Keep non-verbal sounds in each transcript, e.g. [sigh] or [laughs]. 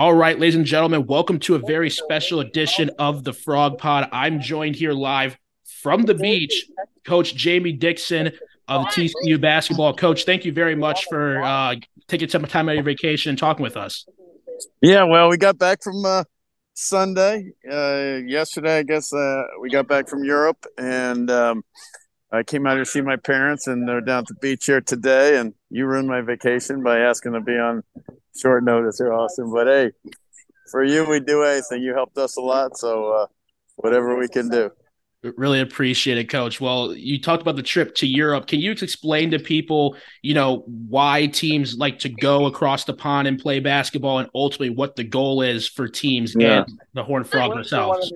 All right, ladies and gentlemen, welcome to a very special edition of the Frog Pod. I'm joined here live from the beach, Coach Jamie Dixon of TCU basketball. Coach, thank you very much for uh, taking some time out of your vacation and talking with us. Yeah, well, we got back from uh, Sunday. Uh, yesterday, I guess uh, we got back from Europe, and um, I came out to see my parents, and they're down at the beach here today. And you ruined my vacation by asking to be on short notice here, Austin. But hey, for you, we do anything. You helped us a lot, so uh, whatever we can do. Really appreciate it, Coach. Well, you talked about the trip to Europe. Can you explain to people, you know, why teams like to go across the pond and play basketball, and ultimately what the goal is for teams yeah. and the Horn Frog themselves?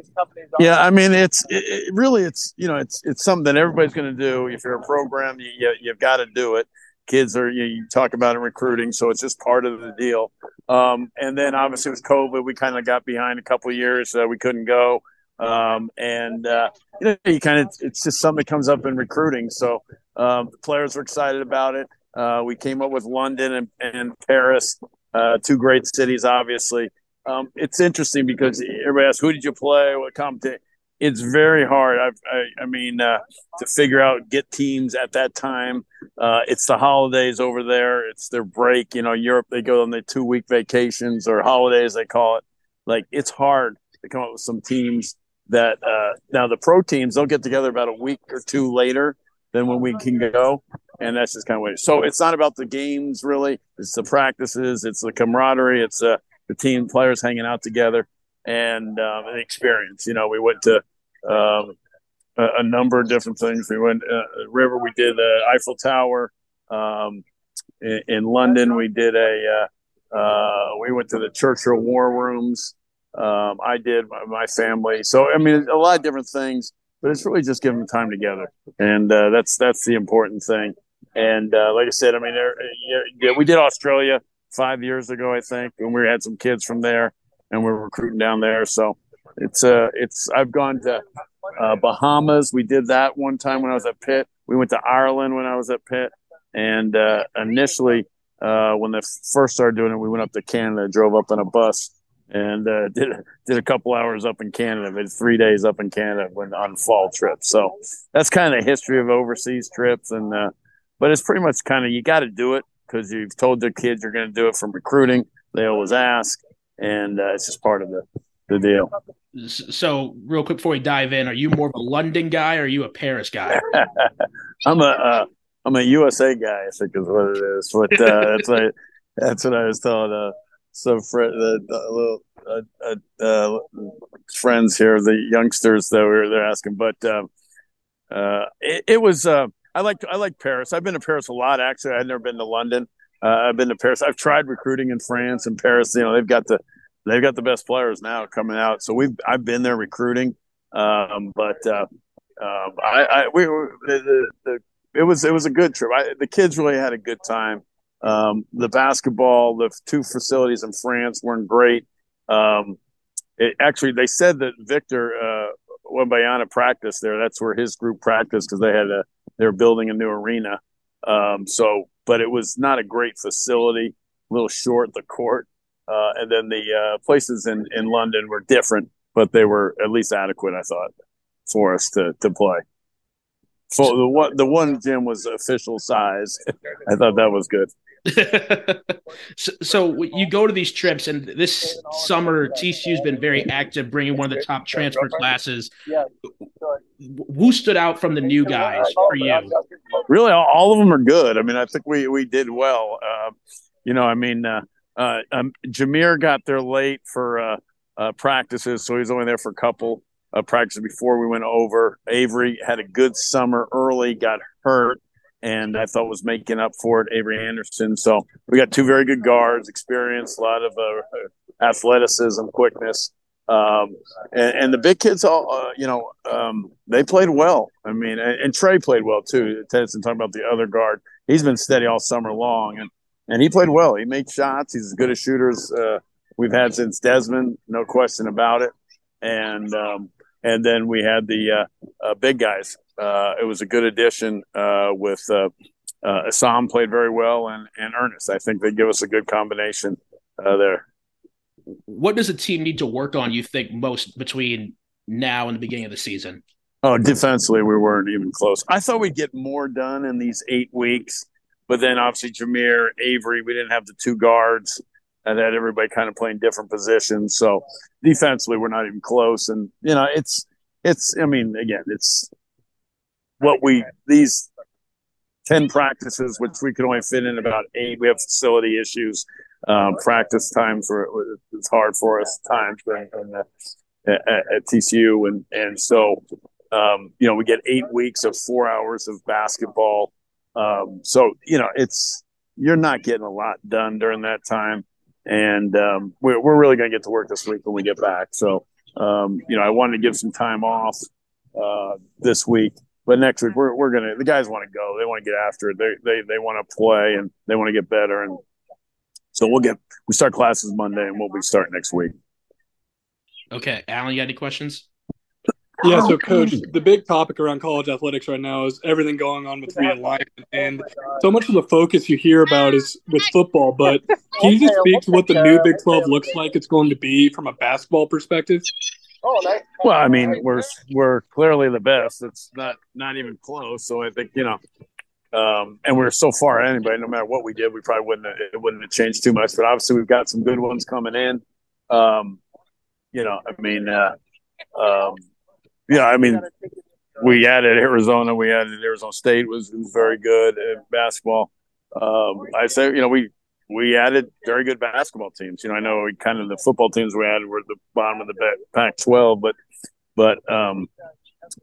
Yeah, I mean, it's it, really it's you know it's it's something that everybody's going to do. If you're a program, you, you you've got to do it kids are you, you, talk about in recruiting so it's just part of the deal. Um, and then obviously with covid we kind of got behind a couple years uh, we couldn't go. Um, and uh, you know you kind of it's just something that comes up in recruiting. So um, the players were excited about it. Uh, we came up with london and, and paris uh, two great cities obviously. Um, it's interesting because everybody asks who did you play? What competition it's very hard. I've, I, I mean, uh, to figure out get teams at that time. Uh, it's the holidays over there. It's their break. You know, Europe they go on the two week vacations or holidays they call it. Like it's hard to come up with some teams that uh, now the pro teams they'll get together about a week or two later than when we can go, and that's just kind of way. So it's not about the games really. It's the practices. It's the camaraderie. It's uh, the team players hanging out together and um, an experience. You know, we went to um, a, a, number of different things. We went uh, river. We did the Eiffel Tower. Um, in, in, London, we did a. Uh, uh, we went to the Churchill War Rooms. Um, I did my, my, family. So I mean, a lot of different things, but it's really just giving time together, and uh, that's that's the important thing. And uh, like I said, I mean, there, yeah, we did Australia five years ago, I think, and we had some kids from there and we're recruiting down there. So it's uh it's I've gone to uh, Bahamas. We did that one time when I was at Pitt. We went to Ireland when I was at Pitt, and uh, initially uh, when they first started doing it, we went up to Canada, drove up on a bus, and uh, did did a couple hours up in Canada. Did three days up in Canada when on fall trips. So that's kind of the history of overseas trips, and uh, but it's pretty much kind of you got to do it because you've told the kids you're going to do it from recruiting. They always ask, and uh, it's just part of the the deal. So, real quick before we dive in, are you more of a London guy or are you a Paris guy? [laughs] I'm a uh, I'm a USA guy. I think is what it is. But uh, that's what that's what I was telling uh, some friend, the, the little uh, uh, uh, friends here, the youngsters that we were they're asking. But it, it was uh, I like I like Paris. I've been to Paris a lot. Actually, I've never been to London. Uh, I've been to Paris. I've tried recruiting in France and Paris. You know, they've got the they've got the best players now coming out. So we've I've been there recruiting, um, but uh, um, I, I we were, the, the, it was it was a good trip. I, the kids really had a good time. Um, the basketball, the two facilities in France weren't great. Um, it, actually, they said that Victor uh, Wembanyama practiced there. That's where his group practiced because they had a they were building a new arena. Um, so but it was not a great facility, a little short the court. Uh, and then the uh, places in, in London were different, but they were at least adequate, I thought, for us to, to play. So the one the one gym was official size. I thought that was good. [laughs] so, so, you go to these trips, and this summer TCU's been very active, bringing one of the top transfer classes. Who stood out from the new guys for you? Really, all of them are good. I mean, I think we we did well. Uh, you know, I mean, uh, uh, um, Jameer got there late for uh, uh, practices, so he's only there for a couple of practices before we went over. Avery had a good summer early, got hurt and I thought was making up for it. Avery Anderson. So we got two very good guards, experience, a lot of uh, athleticism, quickness, um, and, and, the big kids all uh, you know um, they played well. I mean, and, and Trey played well too. Tennyson talking about the other guard. He's been steady all summer long, and and he played well. He made shots. He's as good a shooter as uh, we've had since Desmond, no question about it. And um, and then we had the uh, uh, big guys uh, it was a good addition uh, with uh, uh, Essam played very well and, and Ernest. I think they give us a good combination uh, there. what does a team need to work on? You think most between now and the beginning of the season? Oh, defensively, we weren't even close. I thought we'd get more done in these eight weeks, but then obviously Jameer, Avery, we didn't have the two guards and had everybody kind of playing different positions. So defensively, we're not even close. And you know, it's it's. I mean, again, it's what we these 10 practices, which we could only fit in about eight. We have facility issues. Um, practice times were it's hard for us times in, in the, at, at, TCU, and and so um, you know we get eight weeks of four hours of basketball. Um, so you know it's you're not getting a lot done during that time, and um, we're we're really going to get to work this week when we get back. So um, you know I wanted to give some time off uh, this week but next week we're we're gonna the guys want to go. They want to get after it. They they they want to play and they want to get better. And so we'll get we start classes Monday and we'll be starting next week. Okay, Alan, you got any questions? Yeah, so coach, the big topic around college athletics right now is everything going on with realignment, and so much of the focus you hear about is with football. But [laughs] can you just speak to what the new Big Twelve looks like? It's going to be from a basketball perspective. Oh. Well, I mean, we're we're clearly the best. It's not not even close. So I think you know, um, and we're so far anybody. No matter what we did, we probably wouldn't have, it wouldn't have changed too much. But obviously, we've got some good ones coming in. Um, you know, I mean, uh, um, yeah, I mean, we added Arizona. We added Arizona State was was very good at basketball. Um, I say, you know, we we added very good basketball teams. You know, I know we kind of the football teams we added were at the bottom of the Pac-12, but but um,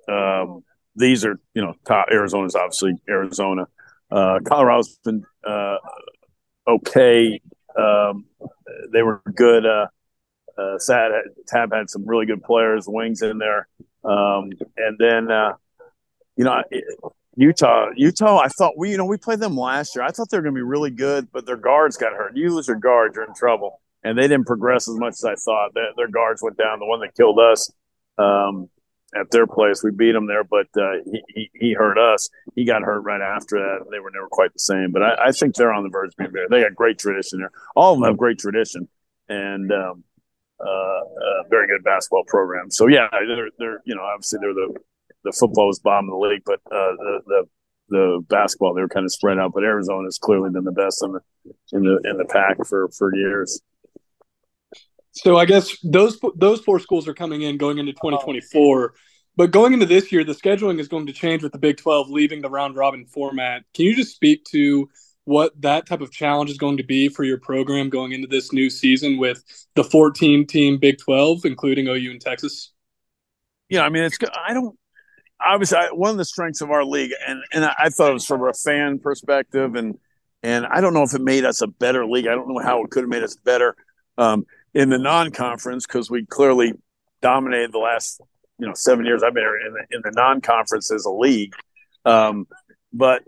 um, these are you know top. Arizona's obviously Arizona. Uh, Colorado's been uh, okay. Um, they were good. Uh, uh, Sad Tab had some really good players, wings in there, um, and then uh, you know Utah, Utah. I thought we, you know, we played them last year. I thought they were going to be really good, but their guards got hurt. You lose your guards, you're in trouble. And they didn't progress as much as I thought. Their, their guards went down. The one that killed us um, at their place, we beat him there, but uh, he, he, he hurt us. He got hurt right after that. They were never quite the same. But I, I think they're on the verge of being better. They got great tradition there. All of them have great tradition and um, a very good basketball program. So yeah, they're they're you know obviously they're the the football was bottom of the league, but uh, the, the the basketball they were kind of spread out. But Arizona has clearly been the best in the in the in the pack for for years. So I guess those those four schools are coming in going into 2024. But going into this year, the scheduling is going to change with the Big 12 leaving the round robin format. Can you just speak to what that type of challenge is going to be for your program going into this new season with the 14 team Big 12, including OU and Texas? Yeah, I mean, it's I don't obviously one of the strengths of our league, and and I thought it was from a fan perspective, and and I don't know if it made us a better league. I don't know how it could have made us better um, in the non-conference because we clearly dominated the last you know seven years I've been in the in the non-conference as a league. Um, but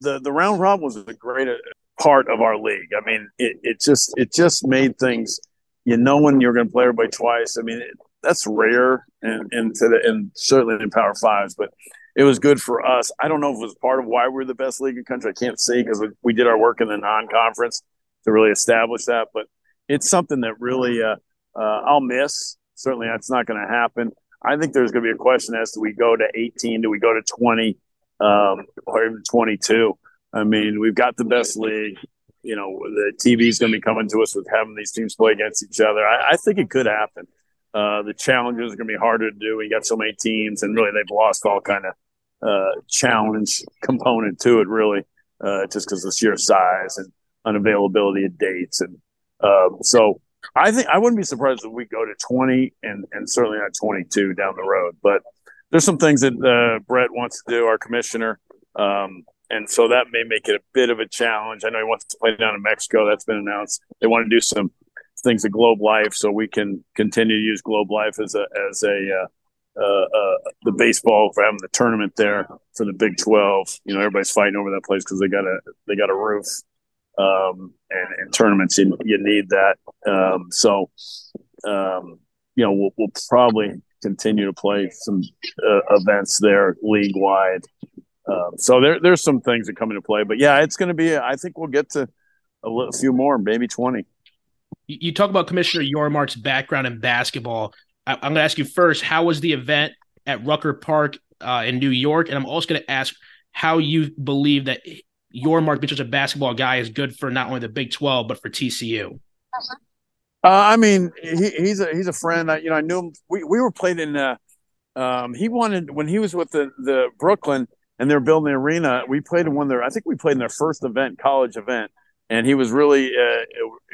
the the round robin was a great part of our league. I mean, it, it just it just made things. You know when you're going to play everybody twice. I mean, it, that's rare and and the and certainly in Power Fives, but it was good for us. I don't know if it was part of why we're the best league in country. I can't say because we did our work in the non-conference to really establish that, but it's something that really uh, uh, I'll miss. Certainly, that's not going to happen. I think there's going to be a question as to we go to 18, do we go to 20, um, or even 22? I mean, we've got the best league. You know, the TV is going to be coming to us with having these teams play against each other. I, I think it could happen. Uh, the challenges are going to be harder to do. We got so many teams, and really they've lost all kind of uh, challenge component to it, really, uh, just because of the sheer size and unavailability of dates. And um, so I think I wouldn't be surprised if we go to 20 and, and certainly not 22 down the road. But there's some things that uh, Brett wants to do, our commissioner. Um, and so that may make it a bit of a challenge. I know he wants to play down in Mexico. That's been announced. They want to do some things at Globe Life, so we can continue to use Globe Life as a as a uh, uh, uh, the baseball for having the tournament there for the Big Twelve. You know, everybody's fighting over that place because they got a they got a roof, um, and, and tournaments you, you need that. Um, so, um, you know, we'll, we'll probably continue to play some uh, events there league wide. Um, so there, there's some things that come into play, but yeah, it's going to be. I think we'll get to a, little, a few more, maybe twenty. You talk about Commissioner Yormark's background in basketball. I, am going to ask you first, how was the event at Rucker Park uh, in New York? And I'm also going to ask how you believe that Yormark, being such a basketball guy, is good for not only the Big 12 but for TCU. Uh, I mean, he, he's a he's a friend. I, you know, I knew him. We we were played in. Uh, um, he wanted when he was with the the Brooklyn and they were building the arena. We played in one of their. I think we played in their first event, college event, and he was really uh,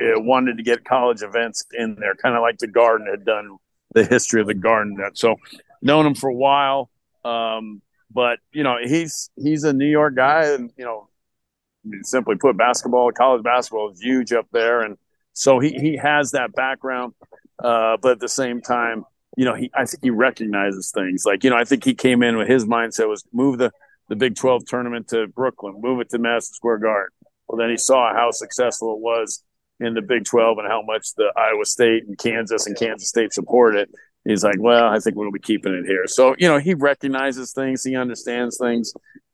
uh wanted to get college events in there, kind of like the Garden had done the history of the Garden. So known him for a while. Um, but you know, he's he's a New York guy, and you know, simply put, basketball, college basketball is huge up there, and so he he has that background. Uh, but at the same time, you know, he I think he recognizes things. Like you know, I think he came in with his mindset was move the the Big Twelve tournament to Brooklyn, move it to Madison Square Garden. Well, then he saw how successful it was in the Big 12 and how much the Iowa State and Kansas and Kansas State support it he's like, well, I think we'll be keeping it here. So, you know, he recognizes things, he understands things,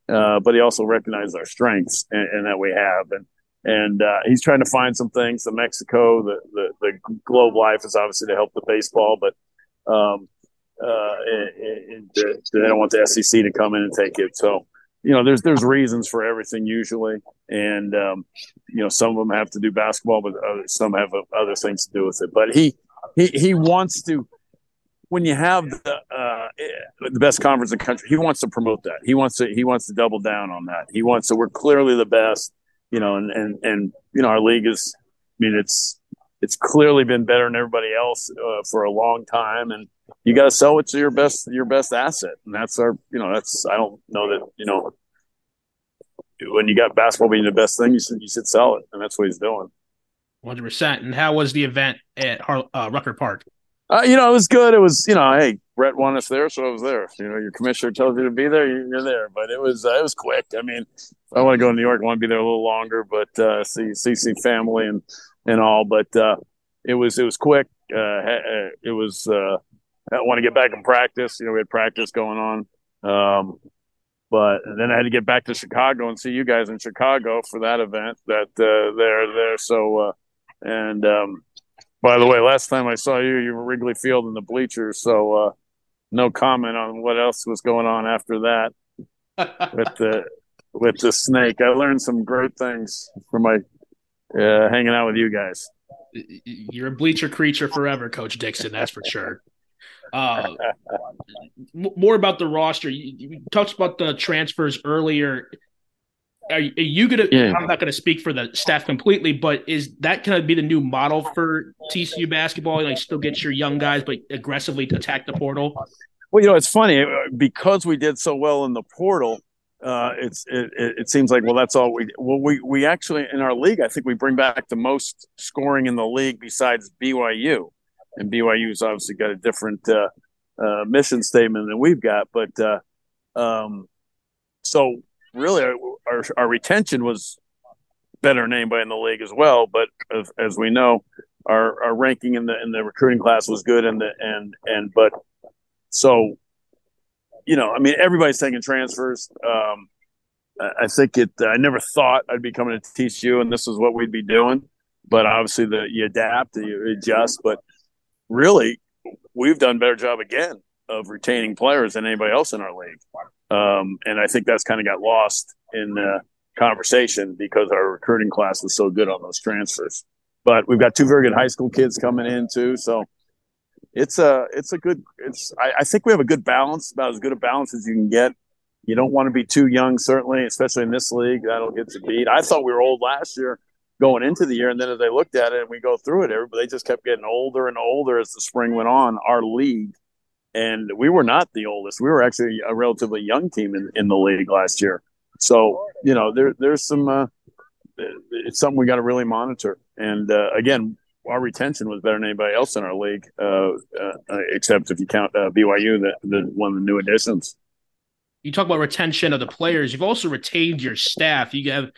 uh, but he also recognizes our strengths and, and that we have. And, and uh, he's trying to find some things. The Mexico, the, the, the Globe Life is obviously to help the baseball, but um, uh, they don't want the SEC to come in and take it. So, you know, there's there's reasons for everything usually, and um, you know, some of them have to do basketball, but other, some have other things to do with it. But he he he wants to when you have the uh, the best conference in the country, he wants to promote that. He wants to he wants to double down on that. He wants to. We're clearly the best, you know, and and and you know our league is. I mean, it's it's clearly been better than everybody else uh, for a long time, and you got to sell it to your best your best asset, and that's our. You know, that's I don't know that you know when you got basketball being the best thing, you should you should sell it, and that's what he's doing. One hundred percent. And how was the event at uh, Rucker Park? Uh, you know, it was good. It was, you know, hey, Brett wanted us there, so I was there. You know, your commissioner tells you to be there, you're there. But it was, uh, it was quick. I mean, I want to go to New York. I want to be there a little longer, but uh, see, see, see family and and all. But uh, it was, it was quick. Uh, uh it was. Uh, I want to get back in practice. You know, we had practice going on. Um, but then I had to get back to Chicago and see you guys in Chicago for that event. That uh, there, there. So, uh, and um, by the way, last time I saw you, you were Wrigley Field in the bleachers. So uh, no comment on what else was going on after that [laughs] with the with the snake. I learned some great things from my uh, hanging out with you guys. You're a bleacher creature forever, Coach Dixon. That's for sure. Uh, [laughs] more about the roster. You, you talked about the transfers earlier are, you gonna? Yeah. I'm not gonna speak for the staff completely, but is that gonna be the new model for TCU basketball? Like, still get your young guys, but aggressively attack the portal. Well, you know, it's funny because we did so well in the portal. Uh, it's it, it seems like well that's all we well we we actually in our league I think we bring back the most scoring in the league besides BYU, and BYU's obviously got a different uh, uh, mission statement than we've got, but uh, um, so really our, our, retention was better than anybody in the league as well. But as, as we know, our, our ranking in the in the recruiting class was good, and the and and but so you know, I mean, everybody's taking transfers. Um, I think it. I never thought I'd be coming to TCU, and this is what we'd be doing. But obviously, the you adapt, you adjust. But really, we've done a better job again of retaining players than anybody else in our league. Um, and I think that's kind of got lost in the conversation because our recruiting class was so good on those transfers. But we've got two very good high school kids coming in too, so it's a it's a good it's I, I think we have a good balance, about as good a balance as you can get. You don't want to be too young, certainly, especially in this league. That'll get you beat. I thought we were old last year going into the year, and then as they looked at it and we go through it, everybody just kept getting older and older as the spring went on. Our league and we were not the oldest. We were actually a relatively young team in, in the league last year. So you know, there there's some uh, it's something we got to really monitor. And uh, again, our retention was better than anybody else in our league, uh, uh except if you count uh, BYU, the, the one of the new additions. You talk about retention of the players. You've also retained your staff. You have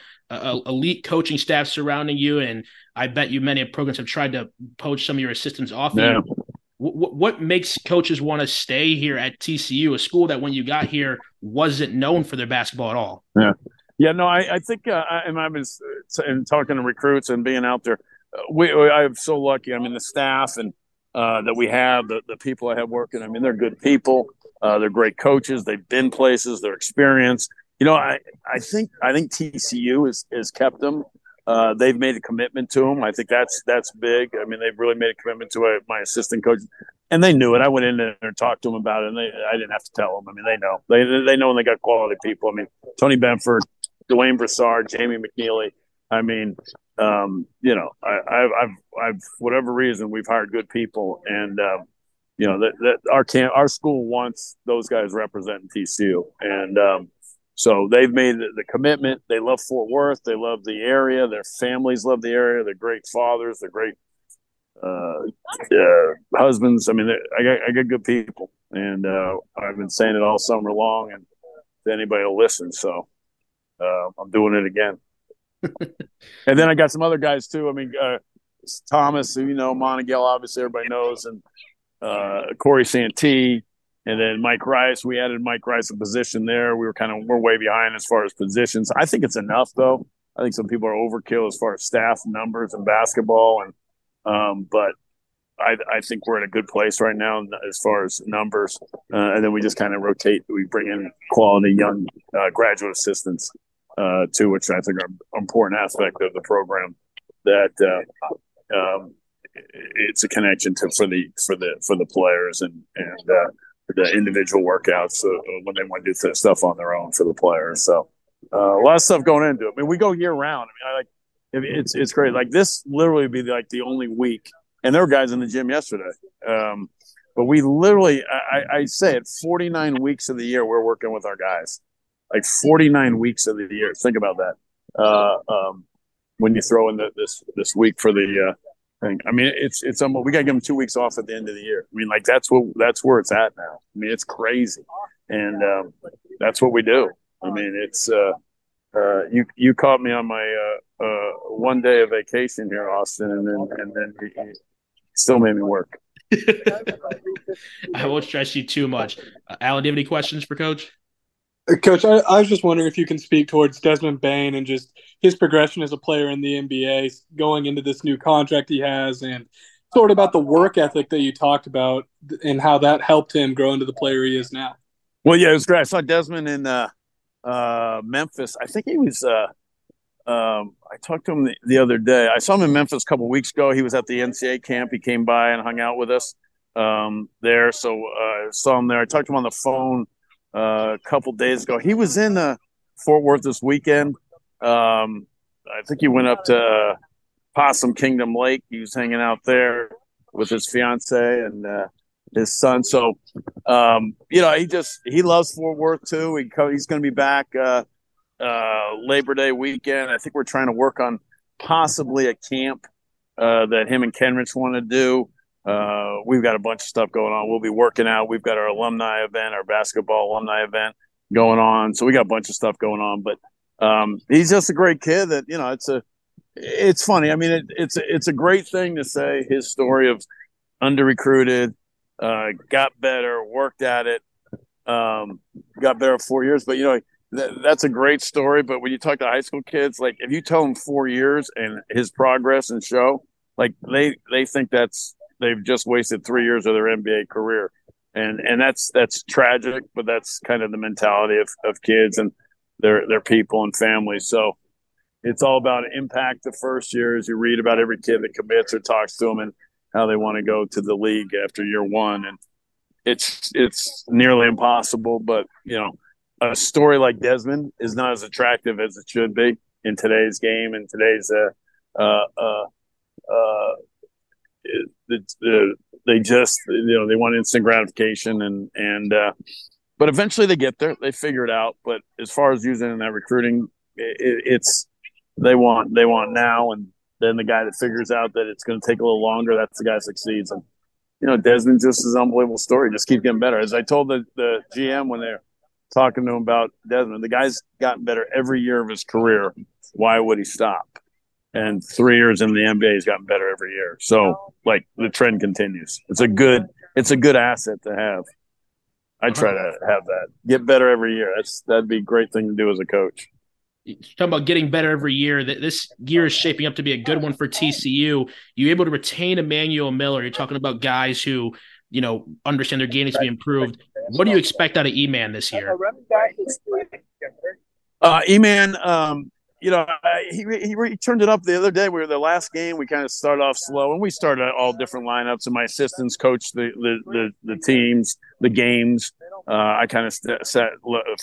elite coaching staff surrounding you, and I bet you many programs have tried to poach some of your assistants off yeah. you what, what makes coaches want to stay here at TCU, a school that when you got here wasn't known for their basketball at all? Yeah, yeah, no, I, I think, uh, and I was in talking to recruits and being out there. we, I'm so lucky. I mean, the staff and uh, that we have, the, the people I have working. I mean, they're good people. Uh, they're great coaches. They've been places. They're experienced. You know, I, I think I think TCU has has kept them. Uh, they've made a commitment to him. I think that's that's big. I mean, they've really made a commitment to a, my assistant coach, and they knew it. I went in there and talked to them about it, and they, I didn't have to tell them. I mean, they know. They they know when they got quality people. I mean, Tony Benford, Duane Broussard, Jamie McNeilly. I mean, um, you know, I, I've, I've, I've, whatever reason, we've hired good people, and um, you know that, that our camp, our school wants those guys representing TCU, and um, so they've made the, the, commitment. They love Fort Worth. They love the area. Their families love the area. They're great fathers. They're great uh, uh, husbands. I mean, I got I got good people, and uh, I've been saying it all summer long, and anybody will listen. So uh, I'm doing it again [laughs] and then I got some other guys too. I mean, uh, Thomas, you know, Montigal, obviously everybody knows, and uh, Corey Santee, and then Mike Rice. We added Mike Rice a position there. We were kind of we're way behind as far as positions. I think it's enough though. I think some people are overkill as far as staff numbers and basketball, and um, but I, I, think we're in a good place right now as far as numbers. Uh, and then we just kind of rotate. We bring in quality young uh, graduate assistants uh, too, which I think are an important aspect of the program. That uh, um, it's a connection to for the for the for the players and and uh, the individual workouts uh, when they want to do stuff on their own for the players. So uh, a lot of stuff going into it. I mean, we go year round. I mean, I like it's it's great. Like this, literally, be like the only week. And there were guys in the gym yesterday. Um, but we literally, I, I say it, 49 weeks of the year, we're working with our guys like 49 weeks of the year. Think about that. Uh, um, when you throw in the, this this week for the uh, thing, I mean, it's it's almost we got to give them two weeks off at the end of the year. I mean, like that's what that's where it's at now. I mean, it's crazy, and um, that's what we do. I mean, it's uh, uh, you you caught me on my uh, uh, one day of vacation here, Austin, and then and then still made me work. [laughs] I won't stress you too much. Uh, Alan, do you have any questions for Coach? Coach, I, I, was just wondering if you can speak towards Desmond Bane and just his progression as a player in the NBA, going into this new contract he has, and sort of about the work ethic that you talked about and how that helped him grow into the player he is now. Well, yeah, it was great. I saw Desmond in uh, uh, Memphis. I think he was. Uh, um, I talked to him the, the, other day. I saw him in Memphis a couple weeks ago. He was at the NCAA camp. He came by and hung out with us um, there. So uh, I saw him there. I talked to him on the phone a couple days ago. He was in uh, Fort Worth this weekend. Um, I think he went up to Possum Kingdom Lake. He was hanging out there with his fiance and uh, his son. So, um, you know, he just he loves Fort Worth too. He co- he's going to be back uh, uh, Labor Day weekend. I think we're trying to work on possibly a camp uh, that him and Kenrich want to do. Uh, we've got a bunch of stuff going on. We'll be working out. We've got our alumni event, our basketball alumni event going on. So we got a bunch of stuff going on. But um, he's just a great kid. That you know, it's a, it's funny. I mean, it, it's a, it's a great thing to say his story of under recruited, uh, got better, worked at it, um, got better four years. But you know, that's a great story. But when you talk to high school kids, like if you tell them four years and his progress and show, like they they think that's they've just wasted three years of their NBA career, and and that's that's tragic. But that's kind of the mentality of, of kids and their their people and families. So it's all about impact the first year as you read about every kid that commits or talks to them and how they want to go to the league after year one and it's it's nearly impossible but you know a story like desmond is not as attractive as it should be in today's game and today's uh, uh, uh, they just you know they want instant gratification and and uh, but eventually they get there they figure it out. But as far as using that recruiting it, it's they want they want now. And then the guy that figures out that it's going to take a little longer that's the guy that succeeds. And you know Desmond just is an unbelievable story. Just keeps getting better. As I told the the GM when they're talking to him about Desmond the guy's gotten better every year of his career. Why would he stop and three years in the NBA, he's gotten better every year. So like the trend continues. It's a good it's a good asset to have. I try to have that. Get better every year. That's that'd be a great thing to do as a coach. talking about getting better every year. That this year is shaping up to be a good one for TCU. You able to retain Emmanuel Miller? You're talking about guys who you know understand their game needs to be improved. What do you expect out of E-Man this year? Uh, E-Man, um, you know, he, he, he turned it up the other day. We were the last game. We kind of started off slow, and we started all different lineups. And my assistants coached the the the, the teams, the games. Uh, I kind of st- sat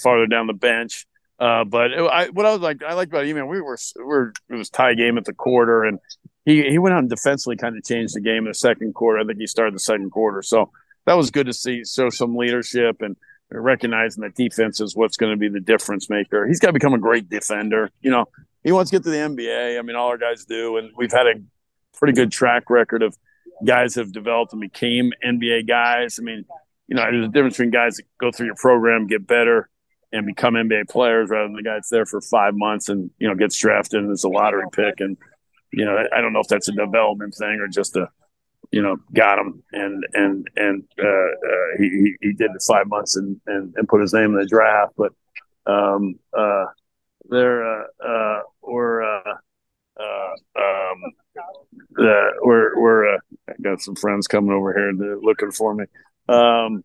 farther down the bench. Uh, but it, I, what I was like, I liked about E-Man, we were, we were, it was tie game at the quarter, and he he went out and defensively kind of changed the game in the second quarter. I think he started the second quarter, so that was good to see. Show some leadership and recognizing that defense is what's going to be the difference maker. He's got to become a great defender. You know, he wants to get to the NBA. I mean, all our guys do, and we've had a pretty good track record of guys have developed and became NBA guys. I mean, you know, there's a difference between guys that go through your program, get better, and become NBA players rather than the guy that's there for five months and you know gets drafted and a lottery pick. And you know, I don't know if that's a development thing or just a you know, got him and and and uh, uh, he he did the five months and, and and put his name in the draft. But um, uh, there uh, uh, we're uh, uh, um, uh, we're we're uh, I got some friends coming over here and looking for me. Um,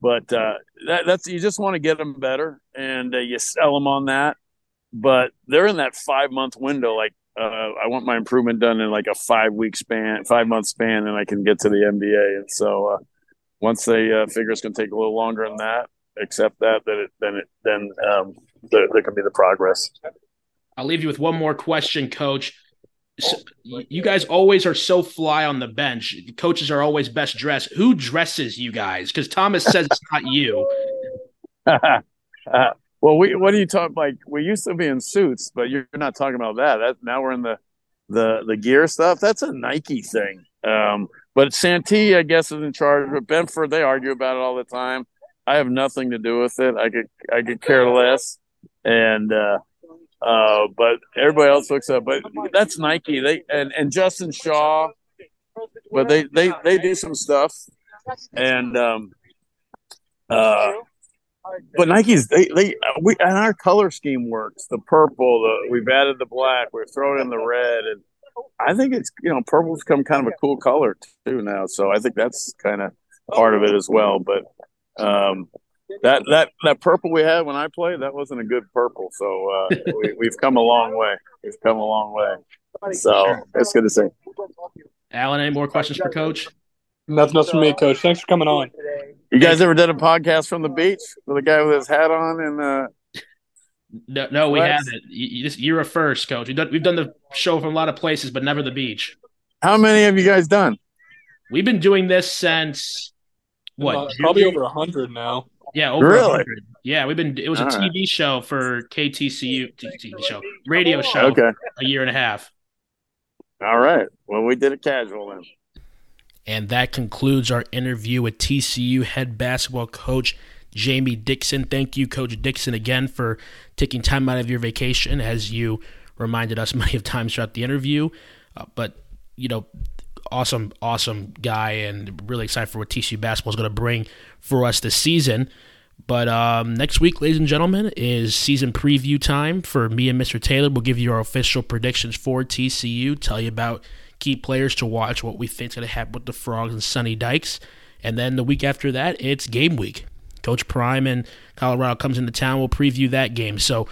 but uh, that, that's you just want to get them better and uh, you sell them on that. But they're in that five month window, like uh, I want my improvement done in like a five week span, five month span, and I can get to the NBA. And so uh, once they uh, figure it's going to take a little longer than that, accept that, then it, then it, then um, there, there can be the progress. I'll leave you with one more question, Coach. So, you guys always are so fly on the bench. Coaches are always best dressed. Who dresses you guys? Because Thomas says it's not you. [laughs] [laughs] uh, well, we what are you talking? like? We used to be in suits, but you're not talking about that. That now we're in the the the gear stuff. That's a Nike thing. Um, but Santee, I guess, is in charge. But Benford, they argue about it all the time. I have nothing to do with it. I could I could care less. And uh, uh, but everybody else looks up. But that's Nike. They and and Justin Shaw, but they they they do some stuff. And um, uh, but Nike's they they we and our color scheme works. The purple, the we've added the black, we're throwing in the red, and I think it's you know purple's become kind of a cool color too now. So I think that's kind of part of it as well. But um, that that that purple we had when I played, that wasn't a good purple. So uh, [laughs] we, have come a long way. We've come a long way. So it's good to see. Alan, any more questions for Coach? Nothing else from me, Coach. Thanks for coming on. You guys ever done a podcast from the beach with a guy with his hat on and uh no, no, we haven't. You, you're a first, coach. We've done, we've done the show from a lot of places, but never the beach. How many have you guys done? We've been doing this since what? Uh, probably over a hundred now. Yeah, over really? 100. Yeah, we've been. It was a TV right. show for KTCU TV show, radio show. Okay, a year and a half. All right. Well, we did a casual then. And that concludes our interview with TCU head basketball coach Jamie Dixon. Thank you, Coach Dixon, again for taking time out of your vacation, as you reminded us [laughs] many of times throughout the interview. Uh, but, you know, awesome, awesome guy, and really excited for what TCU basketball is going to bring for us this season. But um, next week, ladies and gentlemen, is season preview time for me and Mr. Taylor. We'll give you our official predictions for TCU, tell you about key players to watch, what we think is going to happen with the Frogs and Sonny Dykes. And then the week after that, it's game week. Coach Prime and Colorado comes into town. We'll preview that game. So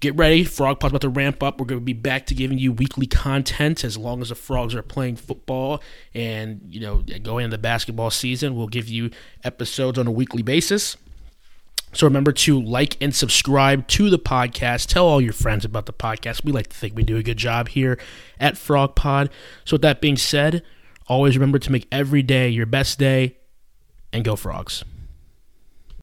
get ready. Frog Pod's about to ramp up. We're going to be back to giving you weekly content as long as the Frogs are playing football and, you know, going into the basketball season. We'll give you episodes on a weekly basis. So remember to like and subscribe to the podcast. Tell all your friends about the podcast. We like to think we do a good job here at Frog Pod. So with that being said, always remember to make every day your best day and go frogs.